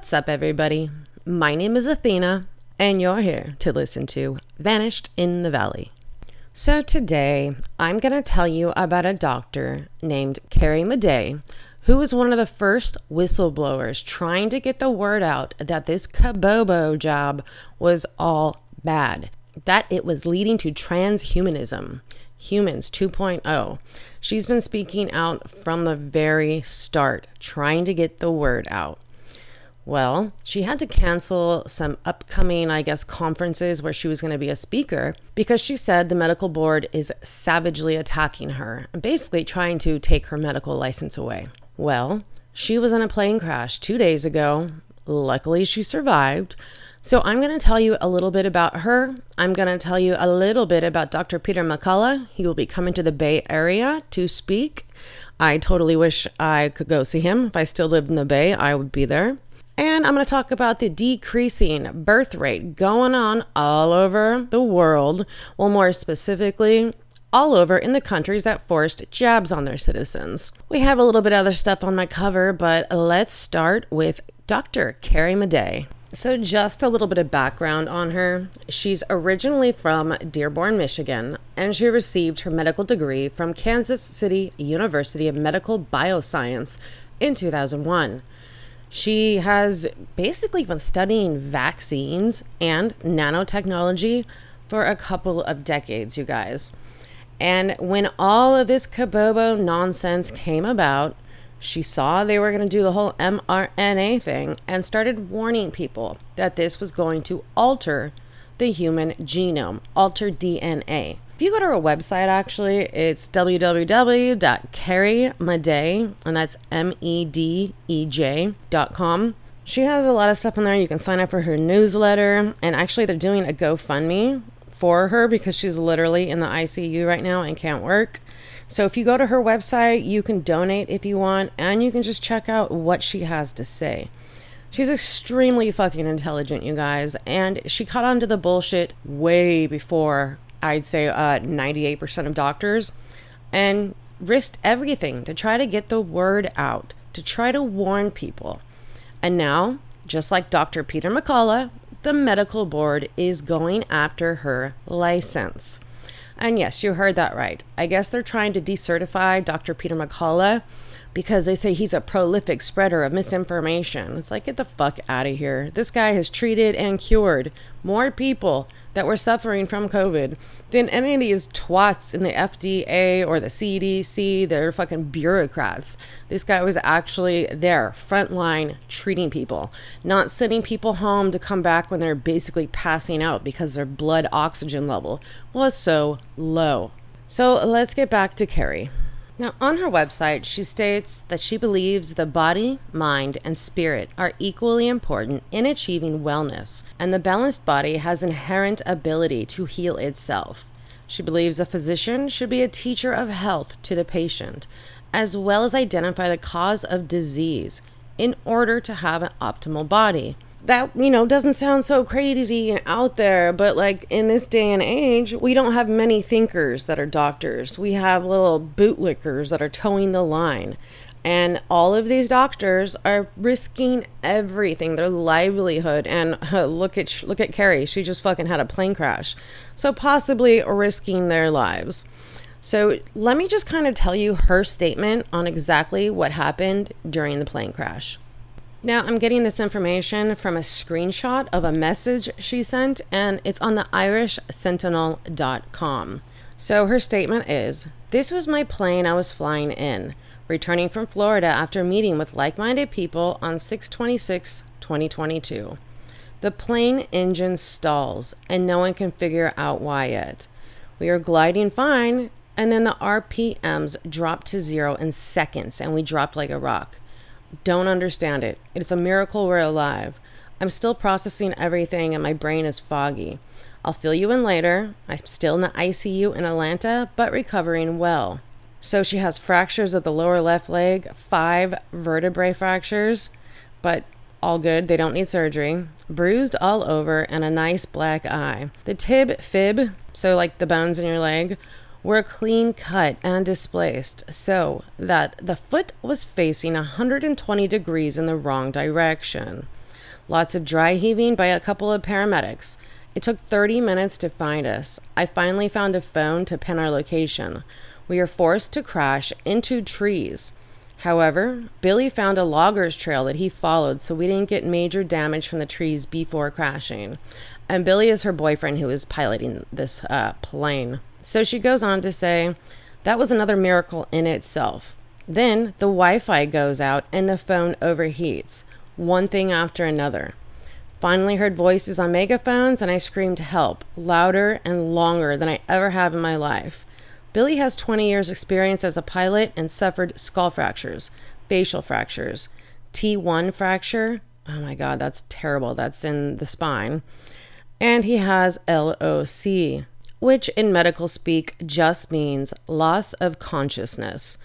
What's up, everybody? My name is Athena, and you're here to listen to Vanished in the Valley. So, today I'm going to tell you about a doctor named Carrie Madej, who was one of the first whistleblowers trying to get the word out that this Kabobo job was all bad, that it was leading to transhumanism, humans 2.0. She's been speaking out from the very start, trying to get the word out. Well, she had to cancel some upcoming, I guess, conferences where she was going to be a speaker because she said the medical board is savagely attacking her and basically trying to take her medical license away. Well, she was in a plane crash two days ago. Luckily, she survived. So, I'm going to tell you a little bit about her. I'm going to tell you a little bit about Dr. Peter McCullough. He will be coming to the Bay Area to speak. I totally wish I could go see him. If I still lived in the Bay, I would be there. And I'm going to talk about the decreasing birth rate going on all over the world. Well, more specifically, all over in the countries that forced jabs on their citizens. We have a little bit other stuff on my cover, but let's start with Dr. Carrie Madej. So, just a little bit of background on her. She's originally from Dearborn, Michigan, and she received her medical degree from Kansas City University of Medical Bioscience in 2001. She has basically been studying vaccines and nanotechnology for a couple of decades, you guys. And when all of this Kabobo nonsense came about, she saw they were going to do the whole mRNA thing and started warning people that this was going to alter the human genome, alter DNA. If you go to her website, actually, it's www.carriemadej, and that's M E D E J.com. She has a lot of stuff on there. You can sign up for her newsletter, and actually, they're doing a GoFundMe for her because she's literally in the ICU right now and can't work. So if you go to her website, you can donate if you want, and you can just check out what she has to say. She's extremely fucking intelligent, you guys, and she caught on to the bullshit way before I'd say uh, 98% of doctors, and risked everything to try to get the word out, to try to warn people. And now, just like Dr. Peter McCullough, the medical board is going after her license. And yes, you heard that right. I guess they're trying to decertify Dr. Peter McCullough because they say he's a prolific spreader of misinformation. It's like, get the fuck out of here. This guy has treated and cured more people that were suffering from COVID than any of these twats in the FDA or the CDC. They're fucking bureaucrats. This guy was actually there, frontline, treating people, not sending people home to come back when they're basically passing out because their blood oxygen level was so low. So let's get back to Carrie. Now, on her website, she states that she believes the body, mind, and spirit are equally important in achieving wellness, and the balanced body has inherent ability to heal itself. She believes a physician should be a teacher of health to the patient, as well as identify the cause of disease in order to have an optimal body that you know doesn't sound so crazy and out there but like in this day and age we don't have many thinkers that are doctors. We have little bootlickers that are towing the line. And all of these doctors are risking everything their livelihood. And uh, look at look at Carrie. She just fucking had a plane crash. So possibly risking their lives. So let me just kind of tell you her statement on exactly what happened during the plane crash now, I'm getting this information from a screenshot of a message she sent, and it's on the irishsentinel.com. So her statement is This was my plane I was flying in, returning from Florida after meeting with like minded people on 626 2022. The plane engine stalls, and no one can figure out why yet. We are gliding fine, and then the RPMs dropped to zero in seconds, and we dropped like a rock don't understand it. It's a miracle we're alive. I'm still processing everything and my brain is foggy. I'll fill you in later. I'm still in the ICU in Atlanta, but recovering well. So she has fractures of the lower left leg, five vertebrae fractures, but all good. They don't need surgery. Bruised all over and a nice black eye. The tib fib, so like the bones in your leg, were clean cut and displaced so that the foot was facing 120 degrees in the wrong direction. Lots of dry heaving by a couple of paramedics. It took 30 minutes to find us. I finally found a phone to pin our location. We were forced to crash into trees. However, Billy found a logger's trail that he followed, so we didn't get major damage from the trees before crashing. And Billy is her boyfriend who is piloting this uh, plane. So she goes on to say, that was another miracle in itself. Then the Wi Fi goes out and the phone overheats, one thing after another. Finally heard voices on megaphones and I screamed help, louder and longer than I ever have in my life. Billy has 20 years experience as a pilot and suffered skull fractures, facial fractures, T1 fracture. Oh my god, that's terrible. That's in the spine. And he has LOC, which in medical speak just means loss of consciousness.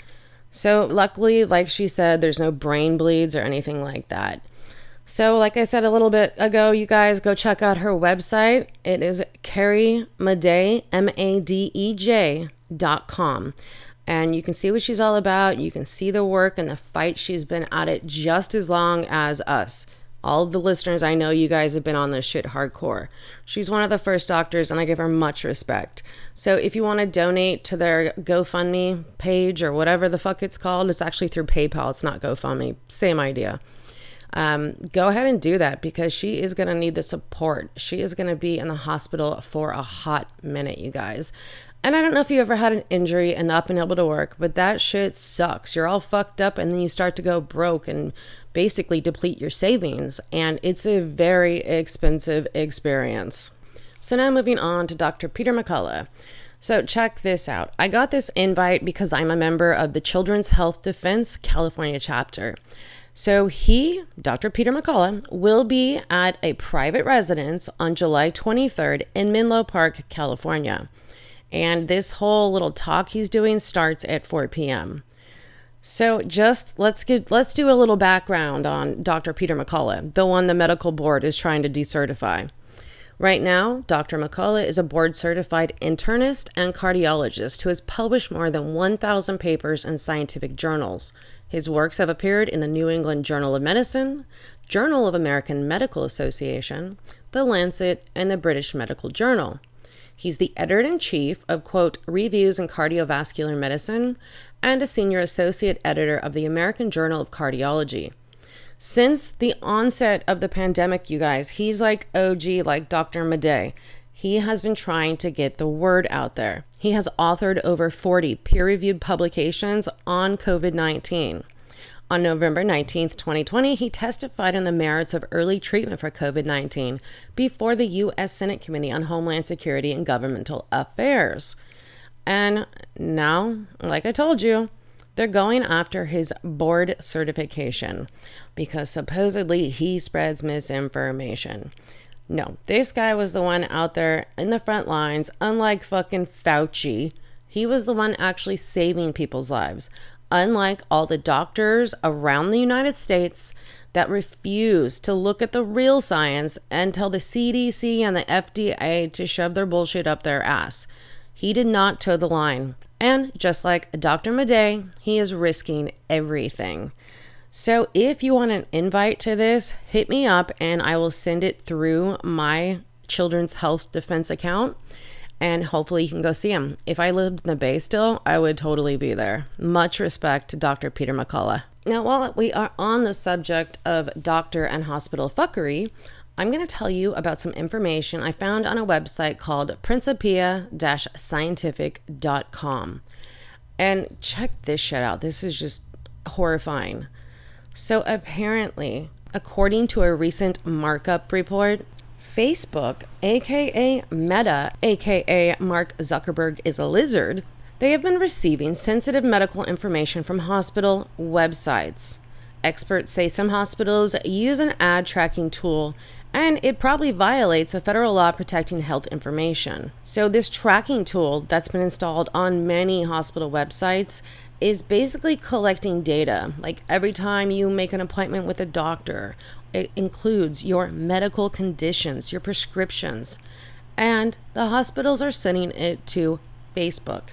So, luckily, like she said, there's no brain bleeds or anything like that. So, like I said a little bit ago, you guys go check out her website. It is Carrie Madej, M A D E J dot com. And you can see what she's all about. You can see the work and the fight. She's been at it just as long as us. All of the listeners, I know you guys have been on this shit hardcore. She's one of the first doctors, and I give her much respect. So if you want to donate to their GoFundMe page or whatever the fuck it's called, it's actually through PayPal. It's not GoFundMe. Same idea um, go ahead and do that because she is going to need the support. She is going to be in the hospital for a hot minute, you guys. And I don't know if you ever had an injury and not been able to work, but that shit sucks. You're all fucked up and then you start to go broke and basically deplete your savings. And it's a very expensive experience. So now moving on to Dr. Peter McCullough. So check this out. I got this invite because I'm a member of the Children's Health Defense California chapter. So he, Dr. Peter McCullough, will be at a private residence on July 23rd in Menlo Park, California. And this whole little talk he's doing starts at 4 p.m. So just let's get let's do a little background on Dr. Peter McCullough, the one the medical board is trying to decertify. Right now, Dr. McCullough is a board certified internist and cardiologist who has published more than 1,000 papers in scientific journals. His works have appeared in the New England Journal of Medicine, Journal of American Medical Association, The Lancet, and the British Medical Journal. He's the editor in chief of, quote, Reviews in Cardiovascular Medicine and a senior associate editor of the American Journal of Cardiology. Since the onset of the pandemic, you guys, he's like OG, like Dr. Madej. He has been trying to get the word out there. He has authored over 40 peer reviewed publications on COVID 19. On November 19, 2020, he testified on the merits of early treatment for COVID 19 before the U.S. Senate Committee on Homeland Security and Governmental Affairs. And now, like I told you, they're going after his board certification because supposedly he spreads misinformation. No, this guy was the one out there in the front lines, unlike fucking Fauci. He was the one actually saving people's lives, unlike all the doctors around the United States that refuse to look at the real science and tell the CDC and the FDA to shove their bullshit up their ass. He did not toe the line. And just like Dr. Madej, he is risking everything. So if you want an invite to this, hit me up and I will send it through my Children's Health Defense account and hopefully you can go see him. If I lived in the Bay still, I would totally be there. Much respect to Dr. Peter McCullough. Now, while we are on the subject of doctor and hospital fuckery, I'm going to tell you about some information I found on a website called principia scientific.com. And check this shit out. This is just horrifying. So apparently, according to a recent markup report, Facebook, aka Meta, aka Mark Zuckerberg is a lizard, they have been receiving sensitive medical information from hospital websites. Experts say some hospitals use an ad tracking tool and it probably violates a federal law protecting health information. So, this tracking tool that's been installed on many hospital websites is basically collecting data. Like every time you make an appointment with a doctor, it includes your medical conditions, your prescriptions, and the hospitals are sending it to Facebook.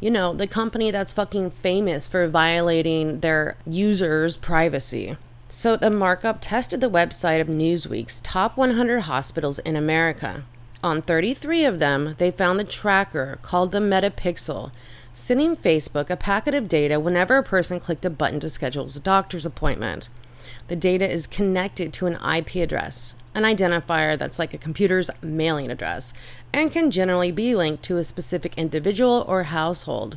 You know, the company that's fucking famous for violating their users' privacy. So the markup tested the website of Newsweek's top 100 hospitals in America. On 33 of them, they found the tracker called the Metapixel, sending Facebook a packet of data whenever a person clicked a button to schedule a doctor's appointment. The data is connected to an IP address, an identifier that's like a computer's mailing address, and can generally be linked to a specific individual or household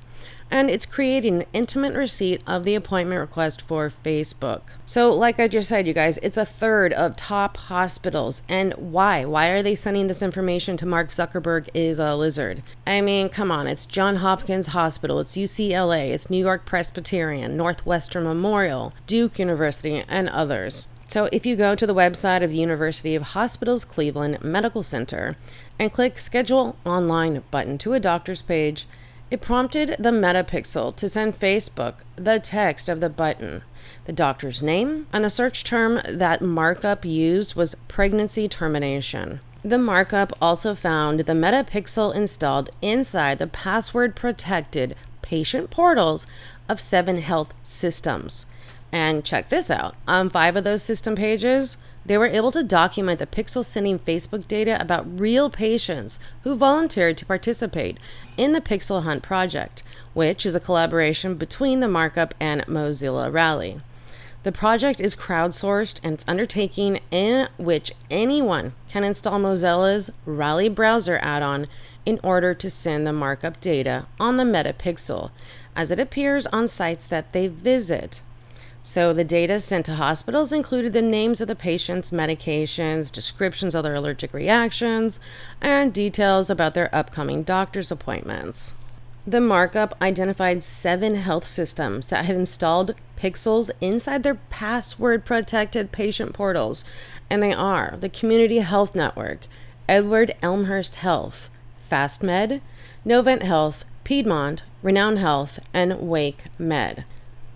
and it's creating an intimate receipt of the appointment request for Facebook. So, like I just said, you guys, it's a third of top hospitals. And why? Why are they sending this information to Mark Zuckerberg is a lizard? I mean, come on, it's John Hopkins Hospital, it's UCLA, it's New York Presbyterian, Northwestern Memorial, Duke University, and others. So, if you go to the website of the University of Hospitals Cleveland Medical Center and click Schedule Online button to a doctor's page, it prompted the Metapixel to send Facebook the text of the button, the doctor's name, and the search term that markup used was pregnancy termination. The markup also found the Metapixel installed inside the password protected patient portals of seven health systems. And check this out on five of those system pages, they were able to document the Pixel sending Facebook data about real patients who volunteered to participate in the Pixel Hunt project, which is a collaboration between the markup and Mozilla Rally. The project is crowdsourced and it's undertaking in which anyone can install Mozilla's Rally browser add-on in order to send the markup data on the Metapixel as it appears on sites that they visit. So the data sent to hospitals included the names of the patients, medications, descriptions of their allergic reactions, and details about their upcoming doctor's appointments. The markup identified seven health systems that had installed pixels inside their password protected patient portals, and they are the Community Health Network, Edward Elmhurst Health, FastMed, Novant Health, Piedmont, Renown Health, and Wake Med.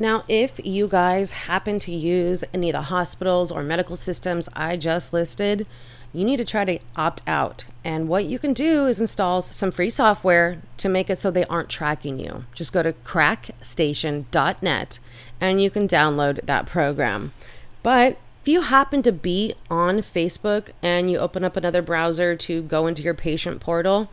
Now, if you guys happen to use any of the hospitals or medical systems I just listed, you need to try to opt out. And what you can do is install some free software to make it so they aren't tracking you. Just go to crackstation.net and you can download that program. But if you happen to be on Facebook and you open up another browser to go into your patient portal,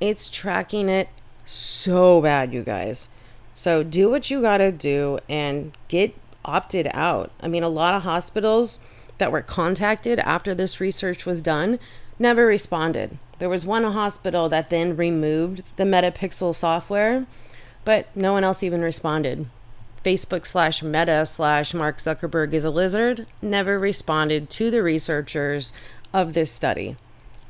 it's tracking it so bad, you guys. So do what you got to do and get opted out. I mean, a lot of hospitals that were contacted after this research was done never responded. There was one hospital that then removed the Metapixel software, but no one else even responded. Facebook slash Meta slash Mark Zuckerberg is a lizard never responded to the researchers of this study.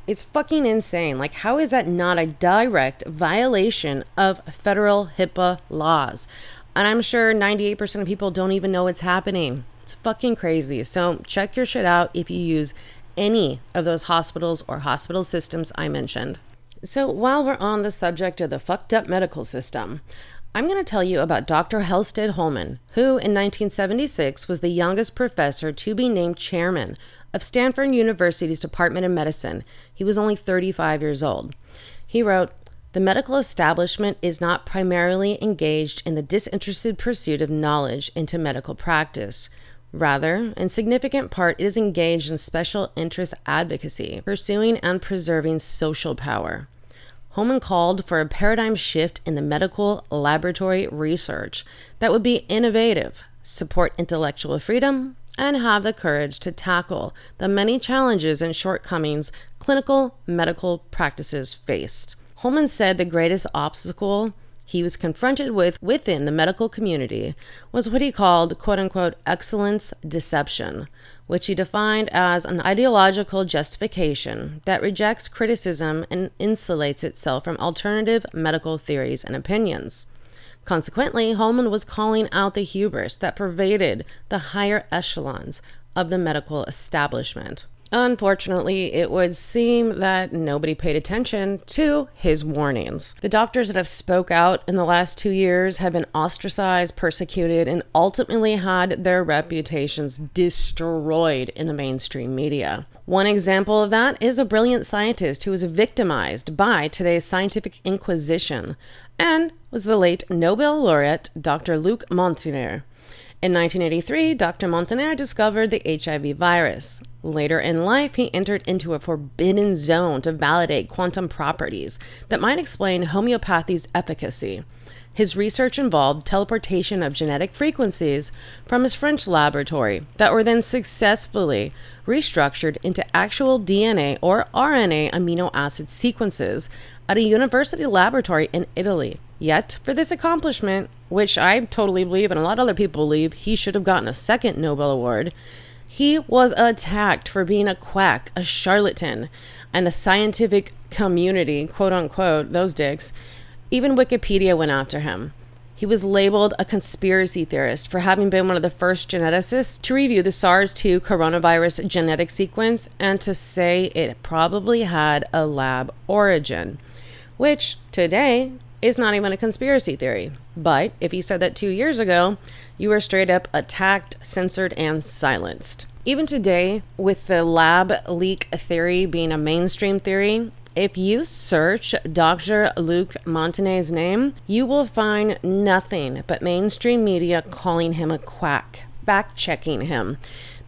It's fucking insane. Like, how is that not a direct violation of federal HIPAA laws? And I'm sure 98% of people don't even know it's happening. It's fucking crazy. So, check your shit out if you use any of those hospitals or hospital systems I mentioned. So, while we're on the subject of the fucked up medical system, I'm going to tell you about Dr. Halsted Holman, who in 1976 was the youngest professor to be named chairman of Stanford University's Department of Medicine. He was only 35 years old. He wrote, the medical establishment is not primarily engaged in the disinterested pursuit of knowledge into medical practice. Rather, in significant part, it is engaged in special interest advocacy, pursuing and preserving social power. Holman called for a paradigm shift in the medical laboratory research that would be innovative, support intellectual freedom, and have the courage to tackle the many challenges and shortcomings clinical medical practices faced. Holman said the greatest obstacle he was confronted with within the medical community was what he called quote unquote excellence deception, which he defined as an ideological justification that rejects criticism and insulates itself from alternative medical theories and opinions. Consequently, Holman was calling out the hubris that pervaded the higher echelons of the medical establishment. Unfortunately, it would seem that nobody paid attention to his warnings. The doctors that have spoke out in the last 2 years have been ostracized, persecuted, and ultimately had their reputations destroyed in the mainstream media. One example of that is a brilliant scientist who was victimized by today's scientific inquisition and was the late Nobel laureate Dr. Luc Montagnier. In 1983, Dr. Montagnier discovered the HIV virus. Later in life, he entered into a forbidden zone to validate quantum properties that might explain homeopathy's efficacy. His research involved teleportation of genetic frequencies from his French laboratory that were then successfully restructured into actual DNA or RNA amino acid sequences at a university laboratory in Italy. Yet, for this accomplishment, which I totally believe and a lot of other people believe he should have gotten a second Nobel Award, he was attacked for being a quack, a charlatan, and the scientific community, quote unquote, those dicks, even Wikipedia went after him. He was labeled a conspiracy theorist for having been one of the first geneticists to review the SARS 2 coronavirus genetic sequence and to say it probably had a lab origin, which today is not even a conspiracy theory. But if you said that two years ago, you were straight up attacked, censored, and silenced. Even today, with the lab leak theory being a mainstream theory, if you search Dr. Luc Montagnier's name, you will find nothing but mainstream media calling him a quack, fact checking him.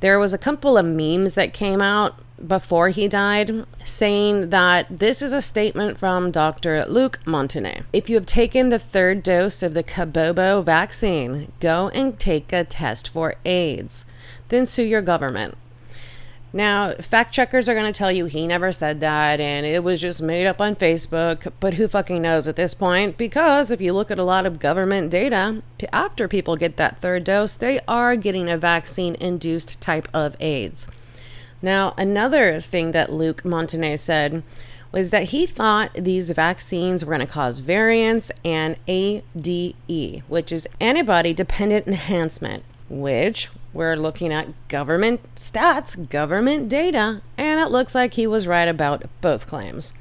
There was a couple of memes that came out before he died saying that this is a statement from Dr. Luc Montagnier. If you have taken the third dose of the Kabobo vaccine, go and take a test for AIDS. Then sue your government. Now, fact checkers are going to tell you he never said that and it was just made up on Facebook, but who fucking knows at this point? Because if you look at a lot of government data, after people get that third dose, they are getting a vaccine induced type of AIDS. Now, another thing that Luc Montagnier said was that he thought these vaccines were going to cause variants and ADE, which is antibody dependent enhancement, which we're looking at government stats, government data, and it looks like he was right about both claims.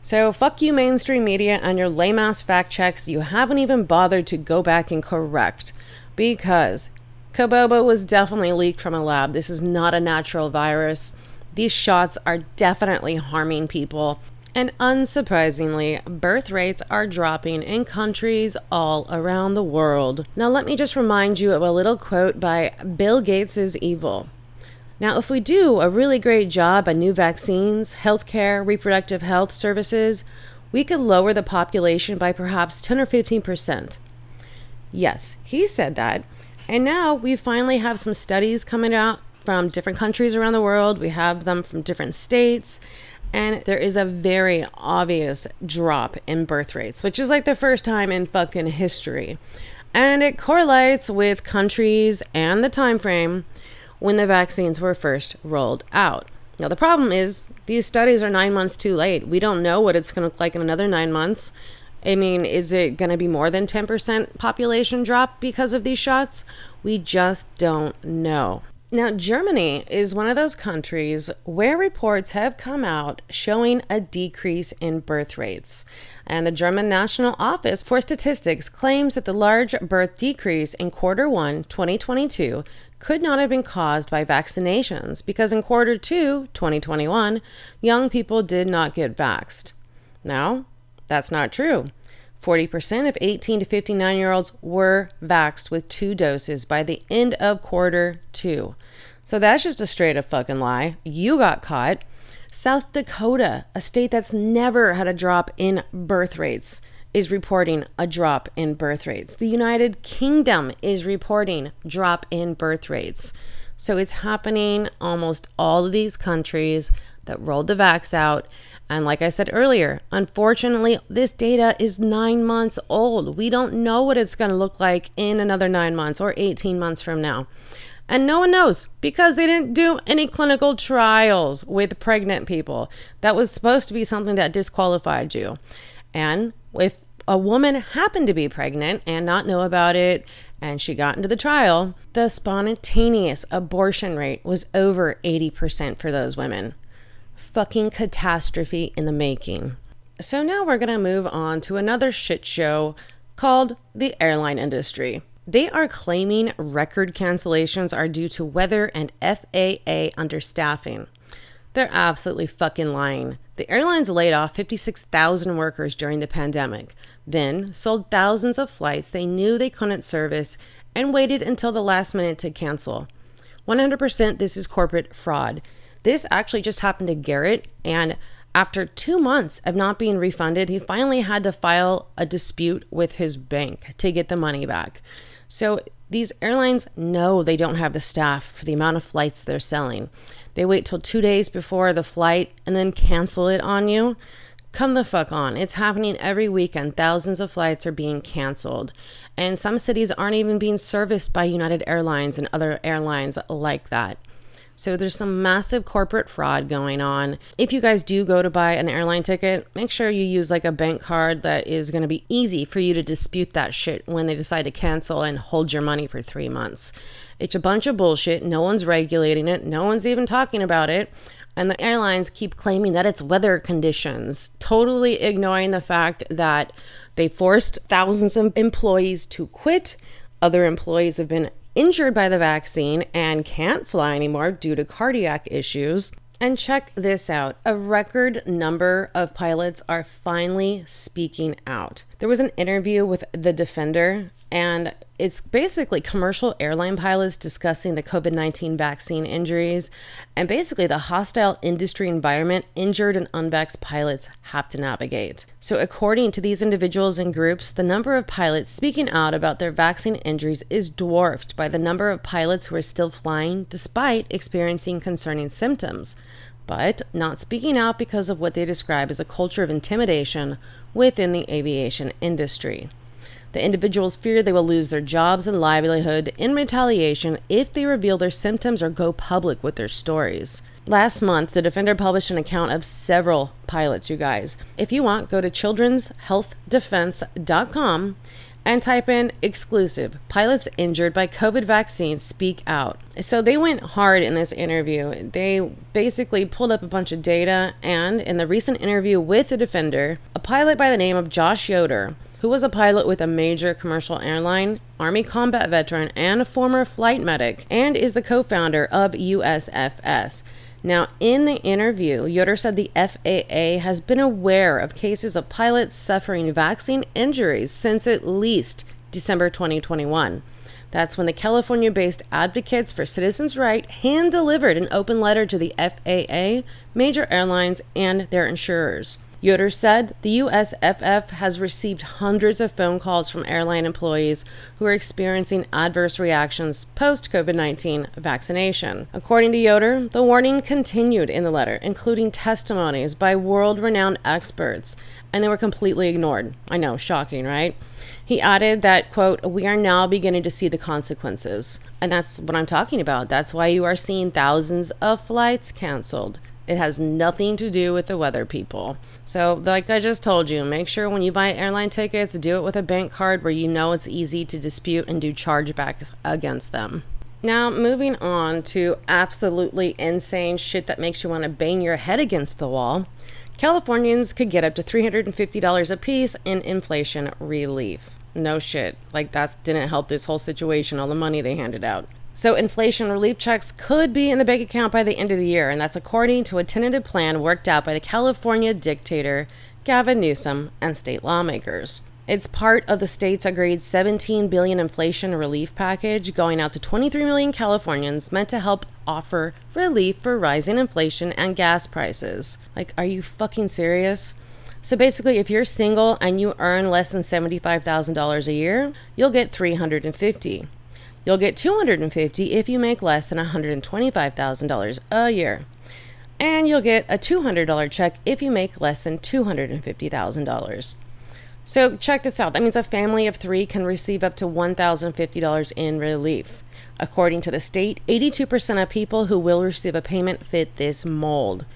So, fuck you, mainstream media, and your lame ass fact checks you haven't even bothered to go back and correct because Kabobo was definitely leaked from a lab. This is not a natural virus. These shots are definitely harming people. And unsurprisingly, birth rates are dropping in countries all around the world. Now, let me just remind you of a little quote by Bill Gates is evil. Now, if we do a really great job on new vaccines, healthcare, reproductive health services, we could lower the population by perhaps 10 or 15 percent. Yes, he said that, and now we finally have some studies coming out from different countries around the world. We have them from different states. And there is a very obvious drop in birth rates, which is like the first time in fucking history. And it correlates with countries and the time frame when the vaccines were first rolled out. Now, the problem is these studies are nine months too late. We don't know what it's going to look like in another nine months. I mean, is it going to be more than 10% population drop because of these shots? We just don't know. Now, Germany is one of those countries where reports have come out showing a decrease in birth rates. And the German National Office for Statistics claims that the large birth decrease in quarter one 2022 could not have been caused by vaccinations because in quarter two 2021, young people did not get vaxxed. Now, that's not true. 40% of 18 to 59 year olds were vaxxed with two doses by the end of quarter two. So that's just a straight up fucking lie. You got caught. South Dakota, a state that's never had a drop in birth rates, is reporting a drop in birth rates. The United Kingdom is reporting drop in birth rates. So it's happening almost all of these countries that rolled the vax out and like I said earlier, unfortunately, this data is nine months old. We don't know what it's going to look like in another nine months or 18 months from now. And no one knows because they didn't do any clinical trials with pregnant people. That was supposed to be something that disqualified you. And if a woman happened to be pregnant and not know about it, and she got into the trial, the spontaneous abortion rate was over 80% for those women fucking catastrophe in the making. So now we're to move on to another shit show called the airline industry. They are claiming record cancellations are due to weather and FAA understaffing. They're absolutely fucking lying. The airlines laid off 56,000 workers during the pandemic, then sold thousands of flights they knew they couldn't service and waited until the last minute to cancel. 100% this is corporate fraud. This actually just happened to Garrett, and after two months of not being refunded, he finally had to file a dispute with his bank to get the money back. So these airlines know they don't have the staff for the amount of flights they're selling. They wait till two days before the flight and then cancel it on you. Come the fuck on. It's happening every weekend. Thousands of flights are being canceled. And some cities aren't even being serviced by United Airlines and other airlines like that. So there's some massive corporate fraud going on. If you guys do go to buy an airline ticket, make sure you use like a bank card that is going to be easy for you to dispute that shit when they decide to cancel and hold your money for three months. It's a bunch of bullshit. No one's regulating it, no one's even talking about it. And the airlines keep claiming that it's weather conditions, totally ignoring the fact that they forced thousands of employees to quit. Other employees have been injured by the vaccine and can't fly anymore due to cardiac issues. And check this out a record number of pilots are finally speaking out. There was an interview with The Defender and it's basically commercial airline pilots discussing the COVID 19 vaccine injuries and basically the hostile industry environment injured and unvaxxed pilots have to navigate. So, according to these individuals and groups, the number of pilots speaking out about their vaccine injuries is dwarfed by the number of pilots who are still flying despite experiencing concerning symptoms but not speaking out because of what they describe as a culture of intimidation within the aviation industry. The individuals fear they will lose their jobs and livelihood in retaliation if they reveal their symptoms or go public with their stories. Last month, the Defender published an account of several pilots, you guys. If you want, go to children'shealthdefense.com and type in exclusive pilots injured by COVID vaccine speak out. So they went hard in this interview. They basically pulled up a bunch of data, and in the recent interview with the Defender, a pilot by the name of Josh Yoder who was a pilot with a major commercial airline, Army combat veteran, and a former flight medic, and is the co founder of USFF. Now, in the interview, Yoder said the FAA has been aware of cases of pilots suffering vaccine injuries since at least December 2021. That's when the California based Advocates for Citizens' Right hand delivered an open letter to the FAA, major airlines, and their insurers. Yoder said the USFF has received hundreds of phone calls from airline employees who are experiencing adverse reactions post COVID 19 vaccination. According to Yoder, the warning continued in the letter, including testimonies by world renowned experts, and they were completely ignored. I know, shocking, right? He added that, quote, we are now beginning to see the consequences. And that's what I'm talking about. That's why you are seeing thousands of flights canceled. It has nothing to do with the weather, people. So, like I just told you, make sure when you buy airline tickets, do it with a bank card where you know it's easy to dispute and do chargebacks against them. Now, moving on to absolutely insane shit that makes you want to bang your head against the wall. Californians could get up to $350 a piece in inflation relief. No shit. Like, that didn't help this whole situation, all the money they handed out. So, inflation relief checks could be in the bank account by the end of the year, and that's according to a tentative plan worked out by the California dictator Gavin Newsom and state lawmakers. It's part of the state's agreed 17 billion inflation relief package going out to 23 million Californians meant to help offer relief for rising inflation and gas prices. Like are you fucking serious? So basically if you're single and you earn less than $75,000 a year, you'll get 350. You'll get 250 if you make less than $125,000 a year. And you'll get a $200 check if you make less than $250,000. So check this out. That means a family of 3 can receive up to $1,050 in relief. According to the state, 82% of people who will receive a payment fit this mold.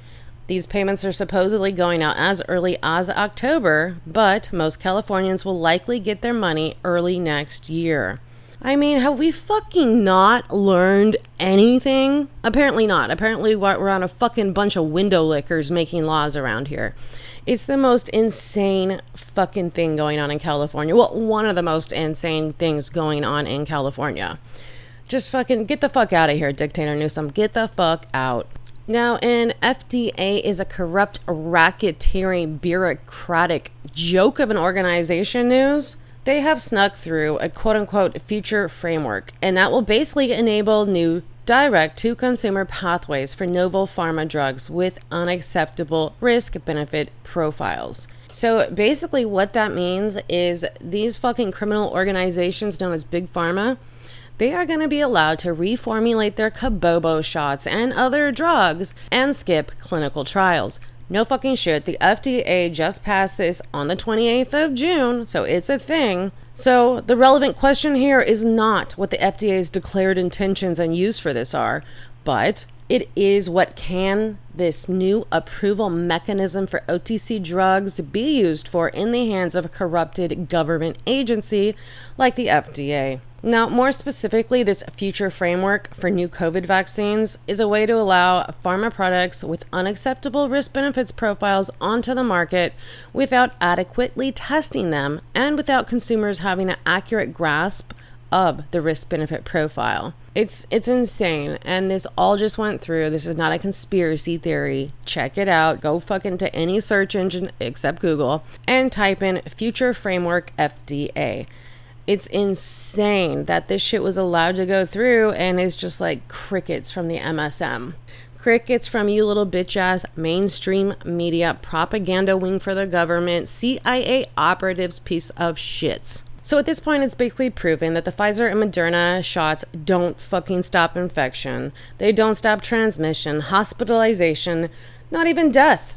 These payments are supposedly going out as early as October, but most Californians will likely get their money early next year. I mean, have we fucking not learned anything? Apparently not. Apparently, we're on a fucking bunch of window lickers making laws around here. It's the most insane fucking thing going on in California. Well, one of the most insane things going on in California. Just fucking get the fuck out of here, Dictator Newsom. Get the fuck out. Now, an FDA is a corrupt, racketeering, bureaucratic joke of an organization news they have snuck through a quote unquote future framework, and that will basically enable new direct to consumer pathways for novel pharma drugs with unacceptable risk benefit profiles. So basically, what that means is these fucking criminal organizations known as Big Pharma. They are going to be allowed to reformulate their Kabobo shots and other drugs and skip clinical trials. No fucking shit. The FDA just passed this on the 28th of June, so it's a thing. So the relevant question here is not what the FDA's declared intentions and use for this are, but it is what can this new approval mechanism for OTC drugs be used for in the hands of a corrupted government agency like the FDA. Now, more specifically, this future framework for new COVID vaccines is a way to allow pharma products with unacceptable risk benefits profiles onto the market without adequately testing them and without consumers having an accurate grasp of the risk benefit profile. It's it's insane and this all just went through. This is not a conspiracy theory. Check it out. Go fucking to any search engine except Google and type in future framework FDA it's insane that this shit was allowed to go through and it's just like crickets from the MSM. Crickets from you little bitch ass mainstream media propaganda wing for the government, CIA operatives piece of shits. So at this point, it's basically proven that the Pfizer and Moderna shots don't fucking stop infection. They don't stop transmission, hospitalization, not even death.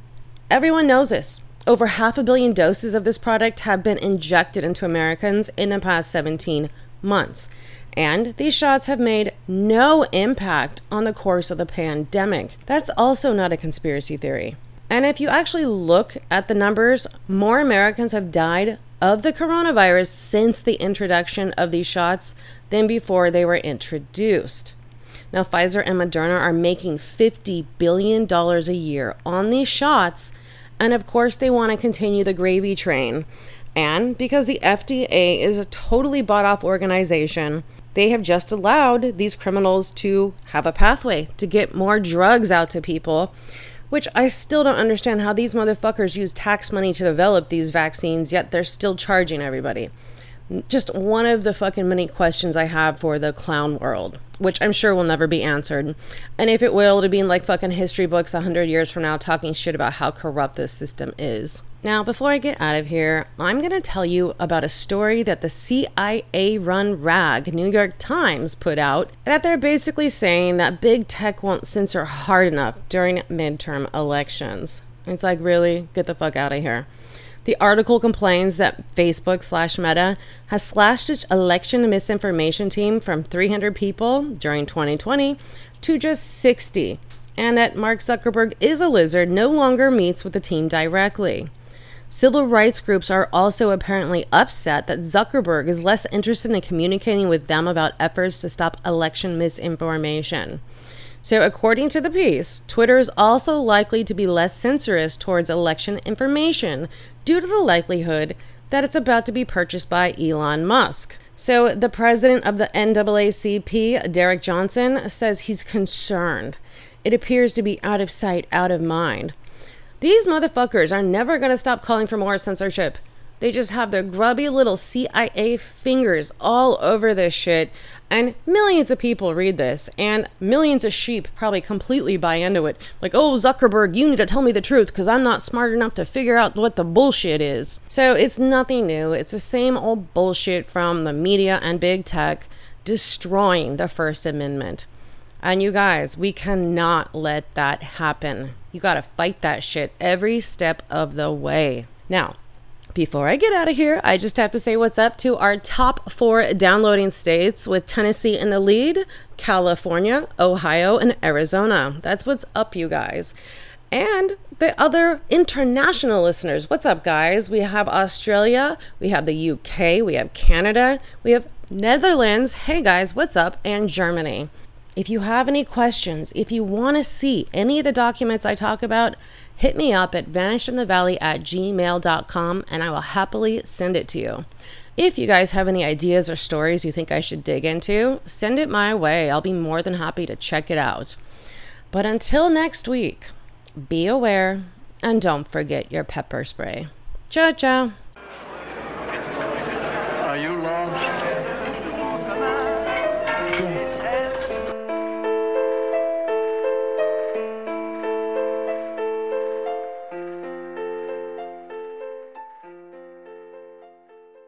Everyone knows this. Over half a billion doses of this product have been injected into Americans in the past 17 months. And these shots have made no impact on the course of the pandemic. That's also not a conspiracy theory. And if you actually look at the numbers, more Americans have died of the coronavirus since the introduction of these shots than before they were introduced. Now, Pfizer and Moderna are making $50 billion a year on these shots and of course, they want to continue the gravy train. And because the FDA is a totally bought off organization, they have just allowed these criminals to have a pathway to get more drugs out to people, which I still don't understand how these motherfuckers use tax money to develop these vaccines, yet they're still charging everybody just one of the fucking many questions I have for the clown world, which I'm sure will never be answered. And if it will, it'll be in like fucking history books a hundred years from now talking shit about how corrupt this system is. Now, before I get out of here, I'm gonna tell you about a story that the CIA run rag New York Times put out that they're basically saying that big tech won't censor hard enough during midterm elections. It's like, really? Get the fuck out of here. The article complains that Facebook slash Meta has slashed its election misinformation team from 300 people during 2020 to just 60, and that Mark Zuckerberg is a lizard no longer meets with the team directly. Civil rights groups are also apparently upset that Zuckerberg is less interested in communicating with them about efforts to stop election misinformation. So, according to the piece, Twitter is also likely to be less censorious towards election information due to the likelihood that it's about to be purchased by Elon Musk. So, the president of the NAACP, Derrick Johnson, says he's concerned. It appears to be out of sight, out of mind. These motherfuckers are never going to stop calling for more censorship. They just have their grubby little CIA fingers all over this shit. And millions of people read this, and millions of sheep probably completely buy into it. Like, oh, Zuckerberg, you need to tell me the truth because I'm not smart enough to figure out what the bullshit is. So it's nothing new. It's the same old bullshit from the media and big tech destroying the First Amendment. And you guys, we cannot let that happen. You gotta fight that shit every step of the way. Now, before I get out of here, I just have to say what's up to our top four downloading states with Tennessee in the lead, California, Ohio, and Arizona. That's what's up, you guys. And the other international listeners, what's up, guys? We have Australia, we have the UK, we have Canada, we have Netherlands. Hey, guys, what's up? And Germany. If you have any questions, if you want to see any of the documents I talk about, hit me up at vanishedinthevalley at gmail.com and I will happily send it to you. If you guys have any ideas or stories you think I should dig into, send it my way. I'll be more than happy to check it out. But until next week, be aware and don't forget your pepper spray. Ciao, ciao.